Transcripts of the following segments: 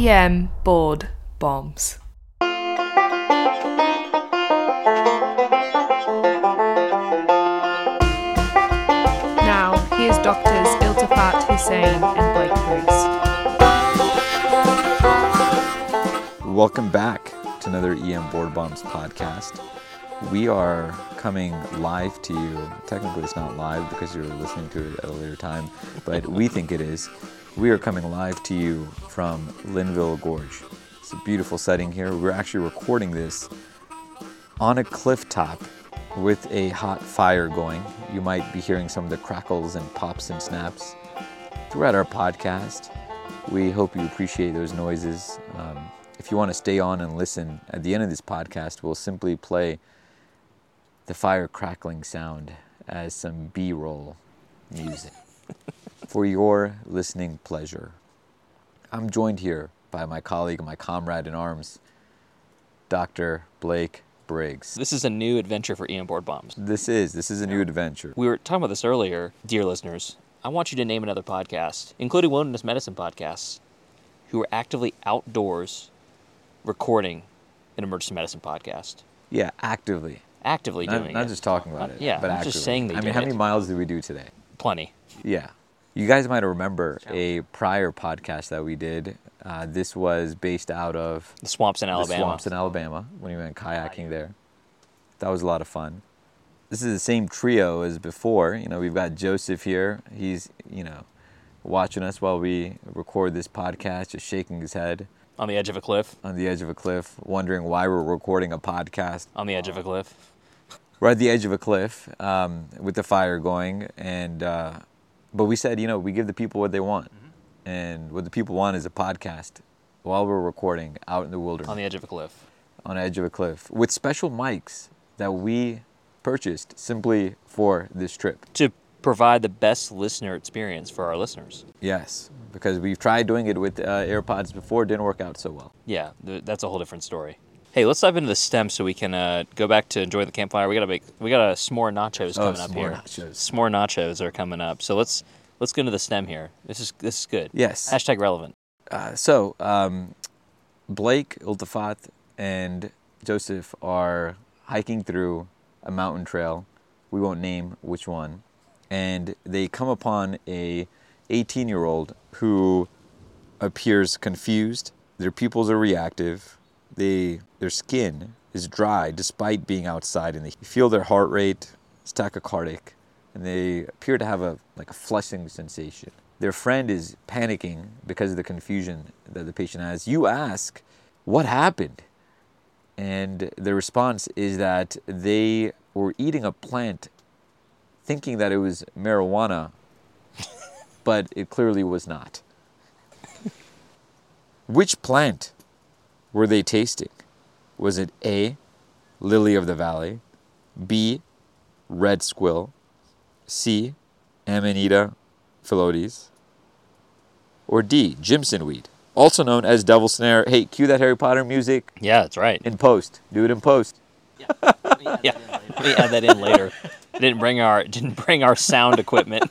EM board bombs. Now, here's doctors Iltifat Husain and Blake Briggs. Welcome back to another EM Board Bombs podcast. We are coming live to you. Technically, it's not live because you're listening to it at a later time, but we think it is. We are coming live to you from Linville Gorge. It's a beautiful setting here. We're actually recording this on a cliff top with a hot fire going. You might be hearing some of the crackles and pops and snaps throughout our podcast. We hope you appreciate those noises. Um, if you want to stay on and listen, at the end of this podcast, we'll simply play the fire crackling sound as some B roll music for your listening pleasure. I'm joined here by my colleague, my comrade in arms, Dr. Blake Briggs. This is a new adventure for EM Board Bombs. This is this is a new adventure. We were talking about this earlier, dear listeners. I want you to name another podcast, including wilderness medicine podcasts, who are actively outdoors recording an emergency medicine podcast. Yeah, actively. Actively Not, doing not it. just talking about it. yeah, but I'm just saying they I mean, how it. many miles did we do today? Plenty. Yeah. You guys might remember a prior podcast that we did. Uh, this was based out of The swamps in Alabama. the swamps in Alabama when we went kayaking there. That was a lot of fun. This is the same trio as before. You know, we've got Joseph here. He's, you know, watching us while we record this podcast, just shaking his head on the edge of a cliff. on the edge of a cliff, wondering why we're recording a podcast. On the edge of a cliff. We're at the edge of a cliff um, with the fire going, and uh, but we said, you know, we give the people what they want, and what the people want is a podcast while we're recording out in the wilderness On the edge of a cliff. on the edge of a cliff with special mics that we purchased simply for this trip. To provide the best listener experience for our listeners. Yes, because we've tried doing it with uh, AirPods before, didn't work out so well. Yeah, th- that's a whole different story. Hey, let's dive into the stem so we can uh, go back to enjoy the campfire. We gotta make we got a s'more nachos Oh, coming up here. nachos. S'more nachos are coming up. So let's let's go into the stem here. This is this is good. Yes. Hashtag relevant. Uh, so, um, Blake, Iltifat, and Joseph are hiking through a mountain trail. We won't name which one. And they come upon a 18 year old who appears confused. Their pupils are reactive. They, their skin is dry despite being outside, and they feel their heart rate is tachycardic, and they appear to have a like a flushing sensation. Their friend is panicking because of the confusion that the patient has. You ask, "What happened?" And the response is that they were eating a plant thinking that it was marijuana, but it clearly was not. Which plant were they tasting? Was it A, lily of the valley, B, red squill, C, Amanita phalloides, or D, Jimson weed, also known as devil snare? Hey, cue that Harry Potter music Yeah, that's right. in post. Do it in post. yeah, let me add that in later. Didn't bring our didn't bring our sound equipment.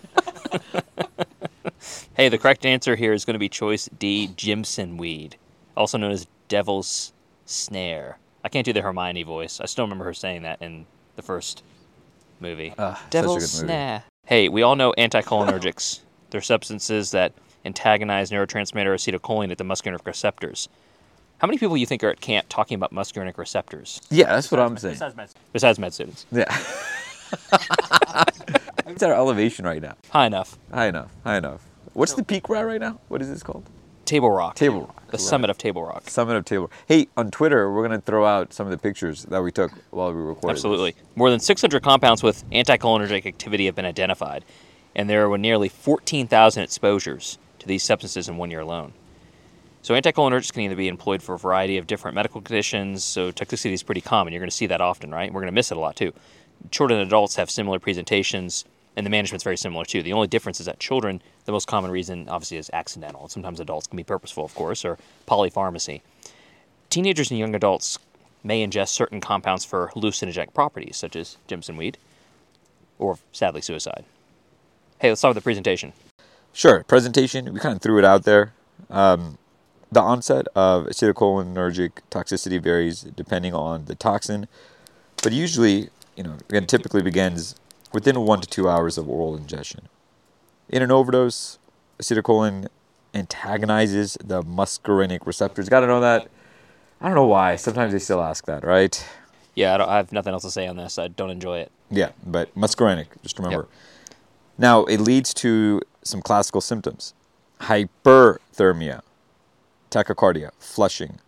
hey, the correct answer here is going to be choice D, Jimson weed, also known as devil's snare. I can't do the Hermione voice. I still remember her saying that in the first movie. Ah, such a devil's movie. snare. Hey, we all know anticholinergics. They're substances that antagonize neurotransmitter acetylcholine at the muscarinic receptors. How many people you think are at camp talking about muscarinic receptors? Yeah, that's what I'm saying. Besides med students. Yeah. It's at our elevation right now. High enough. High enough. High enough. What's the peak we're at right now? What is this called? Table Rock. Table Rock. The Right. summit of Table Rock. Summit of Table. Hey, on Twitter, we're gonna throw out some of the pictures that we took while we recorded. this. Absolutely. More than 600 compounds with anticholinergic activity have been identified, and there were nearly 14,000 exposures to these substances in one year alone. So anticholinergics can either be employed for a variety of different medical conditions. So toxicity is pretty common. You're going to see that often, right? We're going to miss it a lot too. Children and adults have similar presentations, and the management's very similar too. The only difference is that children, the most common reason obviously is accidental. Sometimes adults can be purposeful, of course, or polypharmacy. Teenagers and young adults may ingest certain compounds for hallucinogenic properties, such as Jimson weed, or sadly suicide. Hey, let's start with the presentation. Sure. Presentation. We kind of threw it out there. Um, The onset of acetylcholinergic toxicity varies depending on the toxin, but usually, you know, again, typically begins within one to two hours of oral ingestion. In an overdose, acetylcholine antagonizes the muscarinic receptors. Got to know that. I don't know why. Sometimes they still ask that, right? Yeah, I, don't, I have nothing else to say on this. I don't enjoy it. Yeah, but muscarinic, just remember. Now, it leads to some classical symptoms hyperthermia, tachycardia, flushing,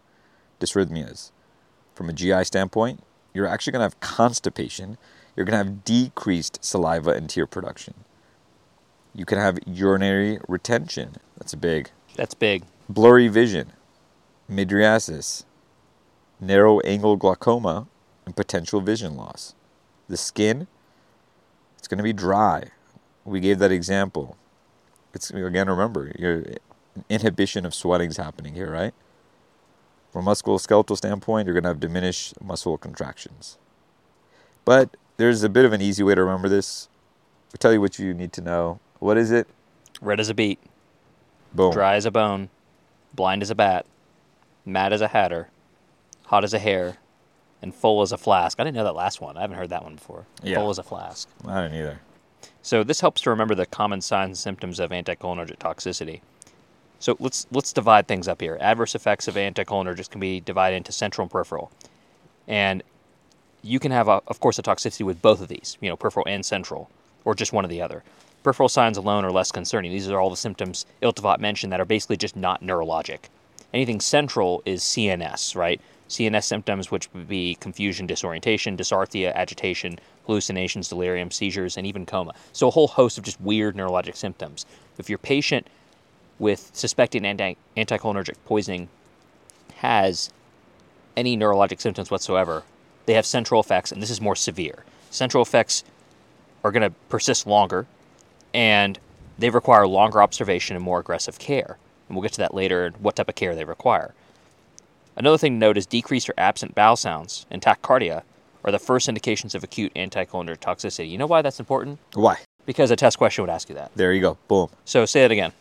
dysrhythmias. From a GI standpoint, you're actually going to have constipation. You're going to have decreased saliva and tear production. You can have urinary retention. That's a big. That's big. Blurry vision, mydriasis, narrow angle glaucoma, and potential vision loss. The skin, it's going to be dry. We gave that example. It's again remember your inhibition of sweating is happening here, right? From a musculoskeletal standpoint, you're going to have diminished muscle contractions. But there's a bit of an easy way to remember this. I'll tell you what you need to know. What is it? Red as a beet, Boom. dry as a bone, blind as a bat, mad as a hatter, hot as a hare, and full as a flask. I didn't know that last one. I haven't heard that one before. Yeah. Full as a flask. I didn't either. So this helps to remember the common signs and symptoms of anticholinergic toxicity. So let's let's divide things up here. Adverse effects of anticholinergics can be divided into central and peripheral, and you can have, a, of course, a toxicity with both of these, you know, peripheral and central, or just one or the other. Peripheral signs alone are less concerning. These are all the symptoms Iltifat mentioned that are basically just not neurologic. Anything central is CNS, right? CNS symptoms, which would be confusion, disorientation, dysarthria, agitation, hallucinations, delirium, seizures, and even coma. So a whole host of just weird neurologic symptoms. If your patient with suspected anti- anticholinergic poisoning has any neurologic symptoms whatsoever, they have central effects, and this is more severe. Central effects are going to persist longer, and they require longer observation and more aggressive care. And we'll get to that later, and what type of care they require. Another thing to note is decreased or absent bowel sounds and tachycardia are the first indications of acute anticholinergic toxicity. You know why that's important? Why? Because a test question would ask you that. There you go. Boom. So say it again.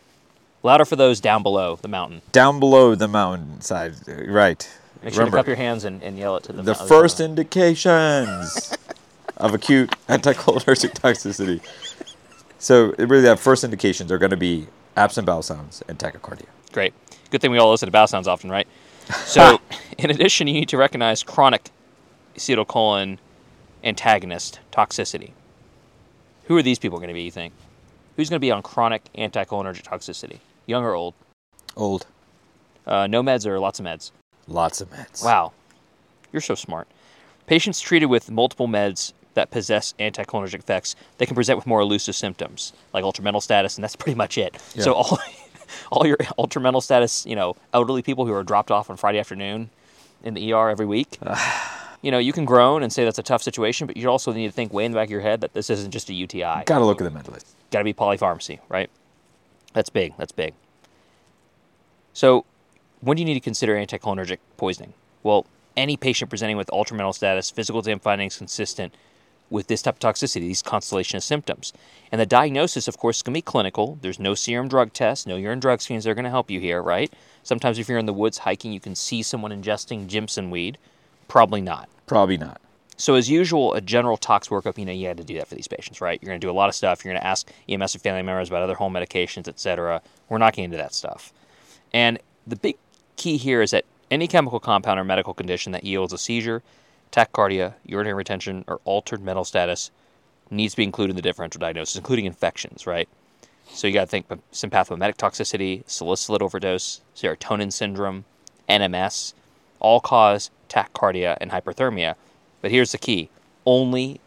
Louder for those down below the mountain. Down below the mountainside. Right. Make sure Remember, to cup your hands and, and yell it to them. the first mountain. indications of acute anticholinergic toxicity. So really, that first indications are going to be absent bowel sounds and tachycardia. Great. Good thing we all listen to bowel sounds often, right? So, in addition, you need to recognize chronic acetylcholine antagonist toxicity. Who are these people going to be, you think? Who's going to be on chronic anticholinergic toxicity? Young or old? Old. Uh, no meds or lots of meds? Lots of meds. Wow. You're so smart. Patients treated with multiple meds that possess anticholinergic effects, they can present with more elusive symptoms, like altered mental status, and that's pretty much it. So all, all your altered mental status, you know, elderly people who are dropped off on Friday afternoon in the ER every week, you know, you can groan and say that's a tough situation, but you also need to think way in the back of your head that this isn't just a UTI. Got to look at the med list. Got to be polypharmacy, right? That's big. That's big. So, when do you need to consider anticholinergic poisoning? Well, any patient presenting with altered mental status, physical exam findings consistent with this type of toxicity, these constellation of symptoms. And the diagnosis, of course, is going to be clinical. There's no serum drug test, no urine drug screens that are going to help you here, right? Sometimes if you're in the woods hiking, you can see someone ingesting Jimson weed. Probably not. Probably not. So as usual, a general tox workup, you know, you had to do that for these patients, right? You're going to do a lot of stuff. You're going to ask EMS or family members about other home medications, etc. We're not getting into that stuff. And the big key here is that any chemical compound or medical condition that yields a seizure, tachycardia, urinary retention, or altered mental status needs to be included in the differential diagnosis, including infections, right? So you got to think sympathomimetic toxicity, salicylate overdose, serotonin syndrome, NMS, all cause tachycardia and hyperthermia. But here's the key: only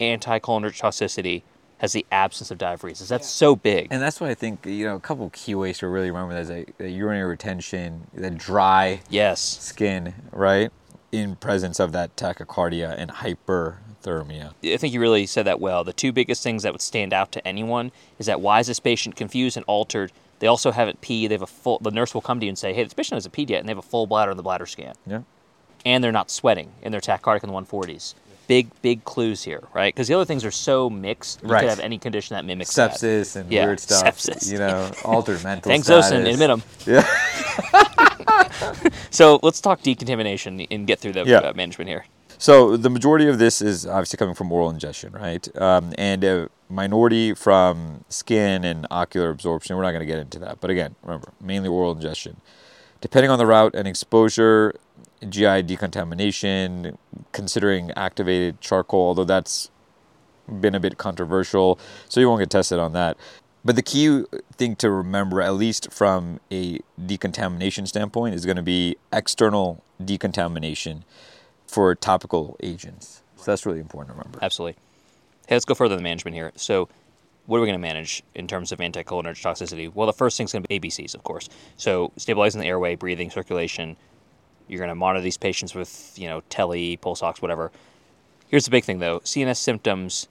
anticholinergic toxicity has the absence of diaphoresis. That's so big. And that's why I think, you know, a couple of key ways to really remember that is like the urinary retention, the dry yes, skin, right? In presence of that tachycardia and hyperthermia. I think you really said that well. The two biggest things that would stand out to anyone is that why is this patient confused and altered? They also haven't peed. They have a full. The nurse will come to you and say, "Hey, this patient hasn't peed yet," and they have a full bladder in the bladder scan, Yeah. and they're not sweating, and they're tachycardic in the 140s. Big, big clues here, right? Because the other things are so mixed. You Right. could have any condition that mimics that. Sepsis and Yeah, weird stuff. sepsis. You know, altered mental Thanks, status. Admit 'em. Yeah. so let's talk decontamination and get through the Yeah. uh, management here. So the majority of this is obviously coming from oral ingestion, right? Um, and a minority from skin and ocular absorption. We're not going to get into that, but again, remember mainly oral ingestion. Depending on the route and exposure, GI decontamination, considering activated charcoal, although that's been a bit controversial, so you won't get tested on that. But the key thing to remember, at least from a decontamination standpoint, is going to be external decontamination for topical agents. So that's really important to remember. Absolutely. Hey, let's go further the management here. So, what are we going to manage in terms of anticholinergic toxicity? Well, the first thing is going to be ABCs, of course. So, stabilizing the airway, breathing, circulation. You're going to monitor these patients with, you know, tele, pulse ox, whatever. Here's the big thing, though: CNS symptoms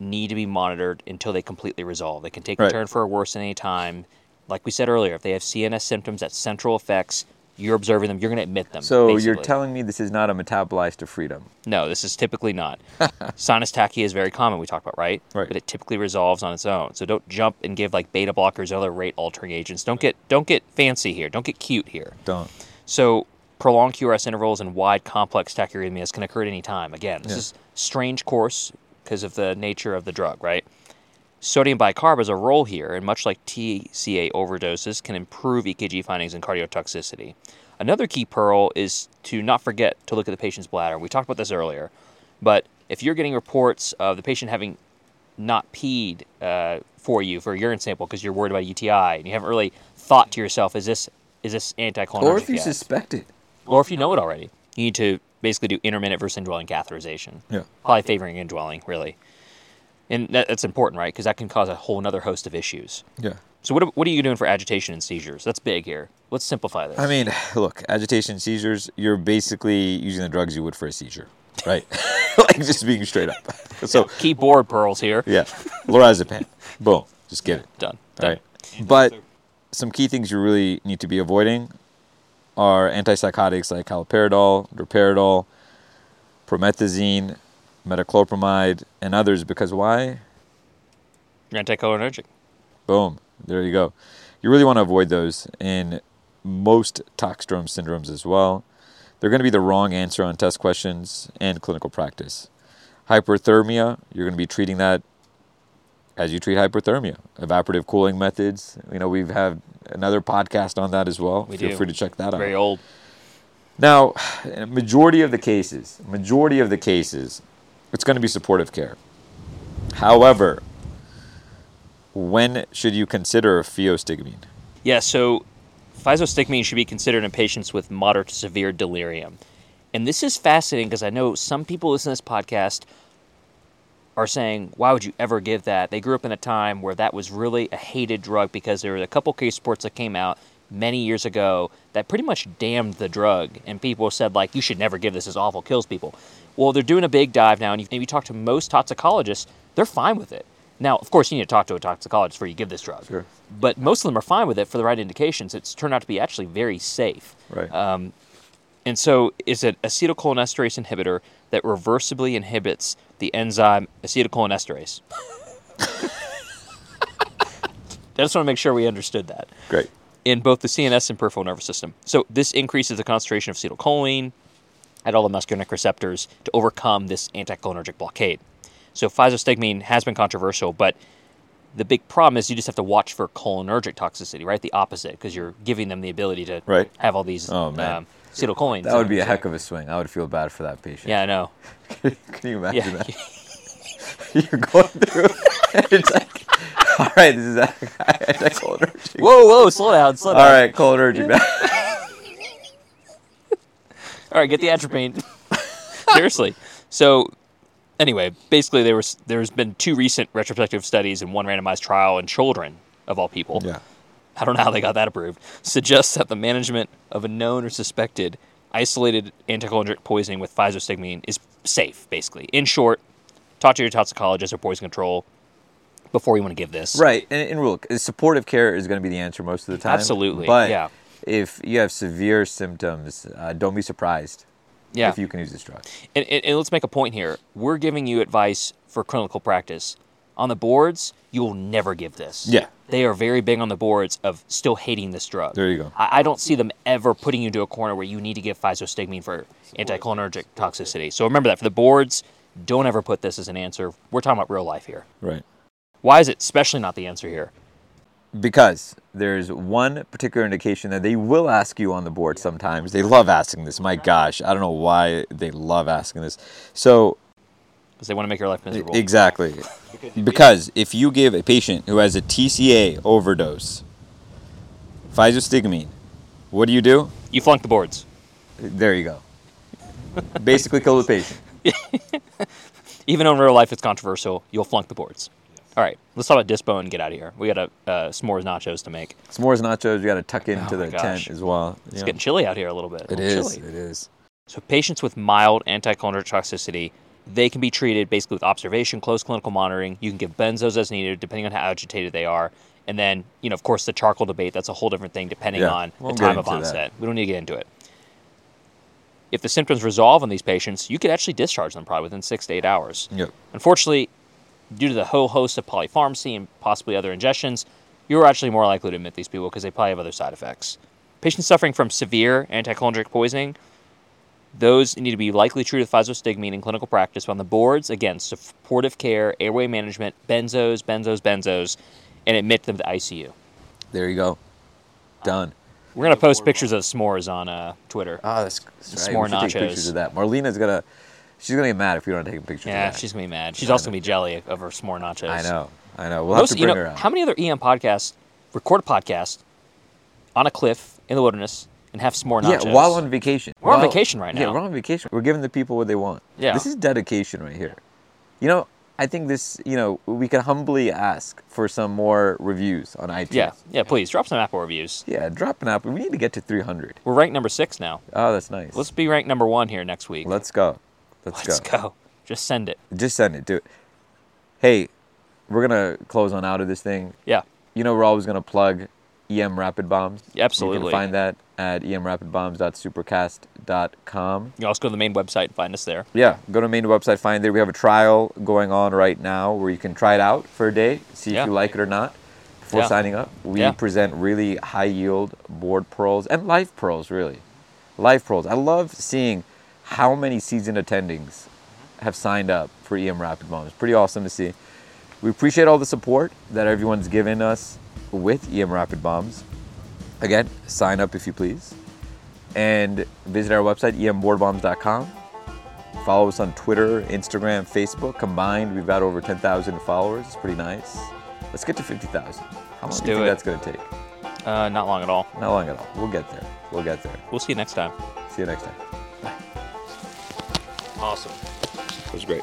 need to be monitored until they completely resolve. They can take a turn for a worse at any time. Like we said earlier, if they have CNS symptoms at central effects, you're observing them. You're going to admit them. So you're telling me this is not a metabolized to freedom? No, this is typically not. Sinus tachy is very common, we talked about, right? Right. But it typically resolves on its own. So don't jump and give like beta blockers or other rate altering agents. Don't get don't get fancy here. Don't get cute here. Don't. So prolonged QRS intervals and wide complex tachyarrhythmias can occur at any time. Again, this Yeah. is strange course because of the nature of the drug, right? Sodium bicarb has a role here, and much like TCA overdoses, can improve EKG findings and cardiotoxicity. Another key pearl is to not forget to look at the patient's bladder. We talked about this earlier, but if you're getting reports of the patient having not peed uh, for you for a urine sample because you're worried about UTI and you haven't really thought to yourself, is this is this anticholinergic? Or if you suspect it. Or if you know it already, you need to basically do intermittent versus indwelling catheterization. Yeah. Probably favoring indwelling, really. And that, that's important, right? Because that can cause a whole other host of issues. Yeah. So what, what are you doing for agitation and seizures? That's big here. Let's simplify this. I mean, look, agitation, seizures, you're basically using the drugs you would for a seizure, right? like just being straight up. So, Key board pearls here. yeah, lorazepam. Boom. Just get it. Done. All Done. right. But some key things you really need to be avoiding are antipsychotics like haloperidol, droperidol, promethazine, metoclopramide, and others because why? You're anticholinergic. Boom. There you go. You really want to avoid those in most toxidrome syndromes as well. They're going to be the wrong answer on test questions and clinical practice. Hyperthermia, you're going to be treating that as you treat hyperthermia. Evaporative cooling methods. You know, we've had another podcast on that as well. We Feel do. free to check that out. Very old. Now, majority of the cases, majority of the cases, it's going to be supportive care. However, when should you consider physostigmine? Yeah, so physostigmine should be considered in patients with moderate to severe delirium. And this is fascinating because I know some people listen to this podcast are saying, why would you ever give that? They grew up in a time where that was really a hated drug because there were a couple case reports that came out many years ago that pretty much damned the drug. And people said, like, you should never give this, it's awful, kills people. Well, they're doing a big dive now, and if you talk to most toxicologists, they're fine with it. Now, of course, you need to talk to a toxicologist before you give this drug. Sure. But most of them are fine with it for the right indications. It's turned out to be actually very safe. Right. Um, and so it's an acetylcholinesterase inhibitor that reversibly inhibits the enzyme acetylcholinesterase. I just want to make sure we understood that Great. in both the CNS and peripheral nervous system. So this increases the concentration of acetylcholine at all the muscarinic receptors to overcome this anticholinergic blockade. So physostigmine has been controversial, but the big problem is you just have to watch for cholinergic toxicity, right? The opposite, because you're giving them the ability to Right. have all these Oh, man. um, acetylcholines. That would be a heck of a swing. I would feel bad for that patient. Yeah, I know. Can you imagine Yeah. that? You're going through, and it's like, all right, this is anticholinergic. whoa, whoa, slow down, slow down. All right, cholinergic. All right, get the atropine. Seriously. So, anyway, basically, there was there's been two recent retrospective studies and one randomized trial in children of all people. yeah. I don't know how they got that approved. Suggests that the management of a known or suspected isolated anticholinergic poisoning with physostigmine is safe. Basically, in short, talk to your toxicologist or poison control before you want to give this. Right, and, and look, supportive care is going to be the answer most of the time. Absolutely, But yeah. if you have severe symptoms, uh, don't be surprised Yeah. if you can use this drug. and, and, and let's make a point here. We're giving you advice for clinical practice. On the boards, you will never give this. Yeah. They are very big on the boards of still hating this drug. There you go. I, I don't see them ever putting you into a corner where you need to give physostigmine for anticholinergic toxicity. So remember that for the boards, don't ever put this as an answer. We're talking about real life here. Right. Why is it especially not the answer here? Because there's one particular indication that they will ask you on the board sometimes. They love asking this. My gosh, I don't know why they love asking this. So Because they want to make your life miserable. Exactly. Because if you give a patient who has a TCA overdose physostigmine, what do you do? You flunk the boards. There you go. Basically, kill the patient. Even in real life it's controversial, you'll flunk the boards. All right, let's talk about Dispo and get out of here. We got a uh, s'mores nachos to make. S'mores nachos, you got to tuck into Oh the gosh. tent as well. It's Yeah. getting chilly out here a little bit. It a is. Chilly. It is. So patients with mild anticholinergic toxicity, they can be treated basically with observation, close clinical monitoring. You can give benzos as needed, depending on how agitated they are. And then, you know, of course, the charcoal debate, that's a whole different thing depending Yeah, on won't the time of into that. onset. We don't need to get into it. If the symptoms resolve on these patients, you could actually discharge them probably within six to eight hours. Yep. Unfortunately, due to the whole host of polypharmacy and possibly other ingestions, you're actually more likely to admit these people because they probably have other side effects. Patients suffering from severe anticholinergic poisoning, those need to be likely treated with physostigmine in clinical practice. On the boards, again, supportive care, airway management, benzos, benzos, benzos, and admit them to ICU. There you go. Done. We're gonna post pictures of s'mores on uh, Twitter. Ah, that's, that's right. S'more should take pictures of that. Marlena's gonna. She's gonna get mad if we don't take pictures. yeah, of that. she's gonna be mad. She's also gonna be jelly of her s'more nachos. I know. I know. We'll Most, have to you bring know, her out. how many other EM podcasts record a podcast on a cliff in the wilderness and have s'more nachos? Yeah, while on vacation. We're on vacation right now. Yeah, we're on vacation. We're giving the people what they want. Yeah. This is dedication right here. You know, I think this, you know, we can humbly ask for some more reviews on iTunes. yeah, yeah. Please drop some Apple reviews. Yeah, drop an app. We need to get to 300. We're ranked number six now. Oh, that's nice. Let's be ranked number one here next week. Let's go. Let's, Let's go. go. Just send it. Just send it. Do it. Hey, we're going to close on out of this thing. Yeah. You know, we're always going to plug EM Rapid Bombs. Absolutely. You can find that at emrapidbombs.supercast.com. You can also go to the main website and find us there. Yeah, go to the main website, find there. We have a trial going on right now where you can try it out for a day, see Yeah. if you like it or not before Yeah. signing up. We Yeah. present really high yield board pearls and life pearls, really. Life pearls. I love seeing how many season attendings have signed up for EM Rapid Bombs. Pretty awesome to see. We appreciate all the support that everyone's given us with EM Rapid Bombs. Again, sign up if you please. And visit our website, emboardbombs.com. Follow us on Twitter, Instagram, Facebook. Combined, we've got over 10,000 followers. It's pretty nice. Let's get to 50,000. How long Let's do you do think it. that's going to take? Uh, not long at all. Not long at all. We'll get there. We'll get there. We'll see you next time. See you next time. Bye. Awesome. It was great.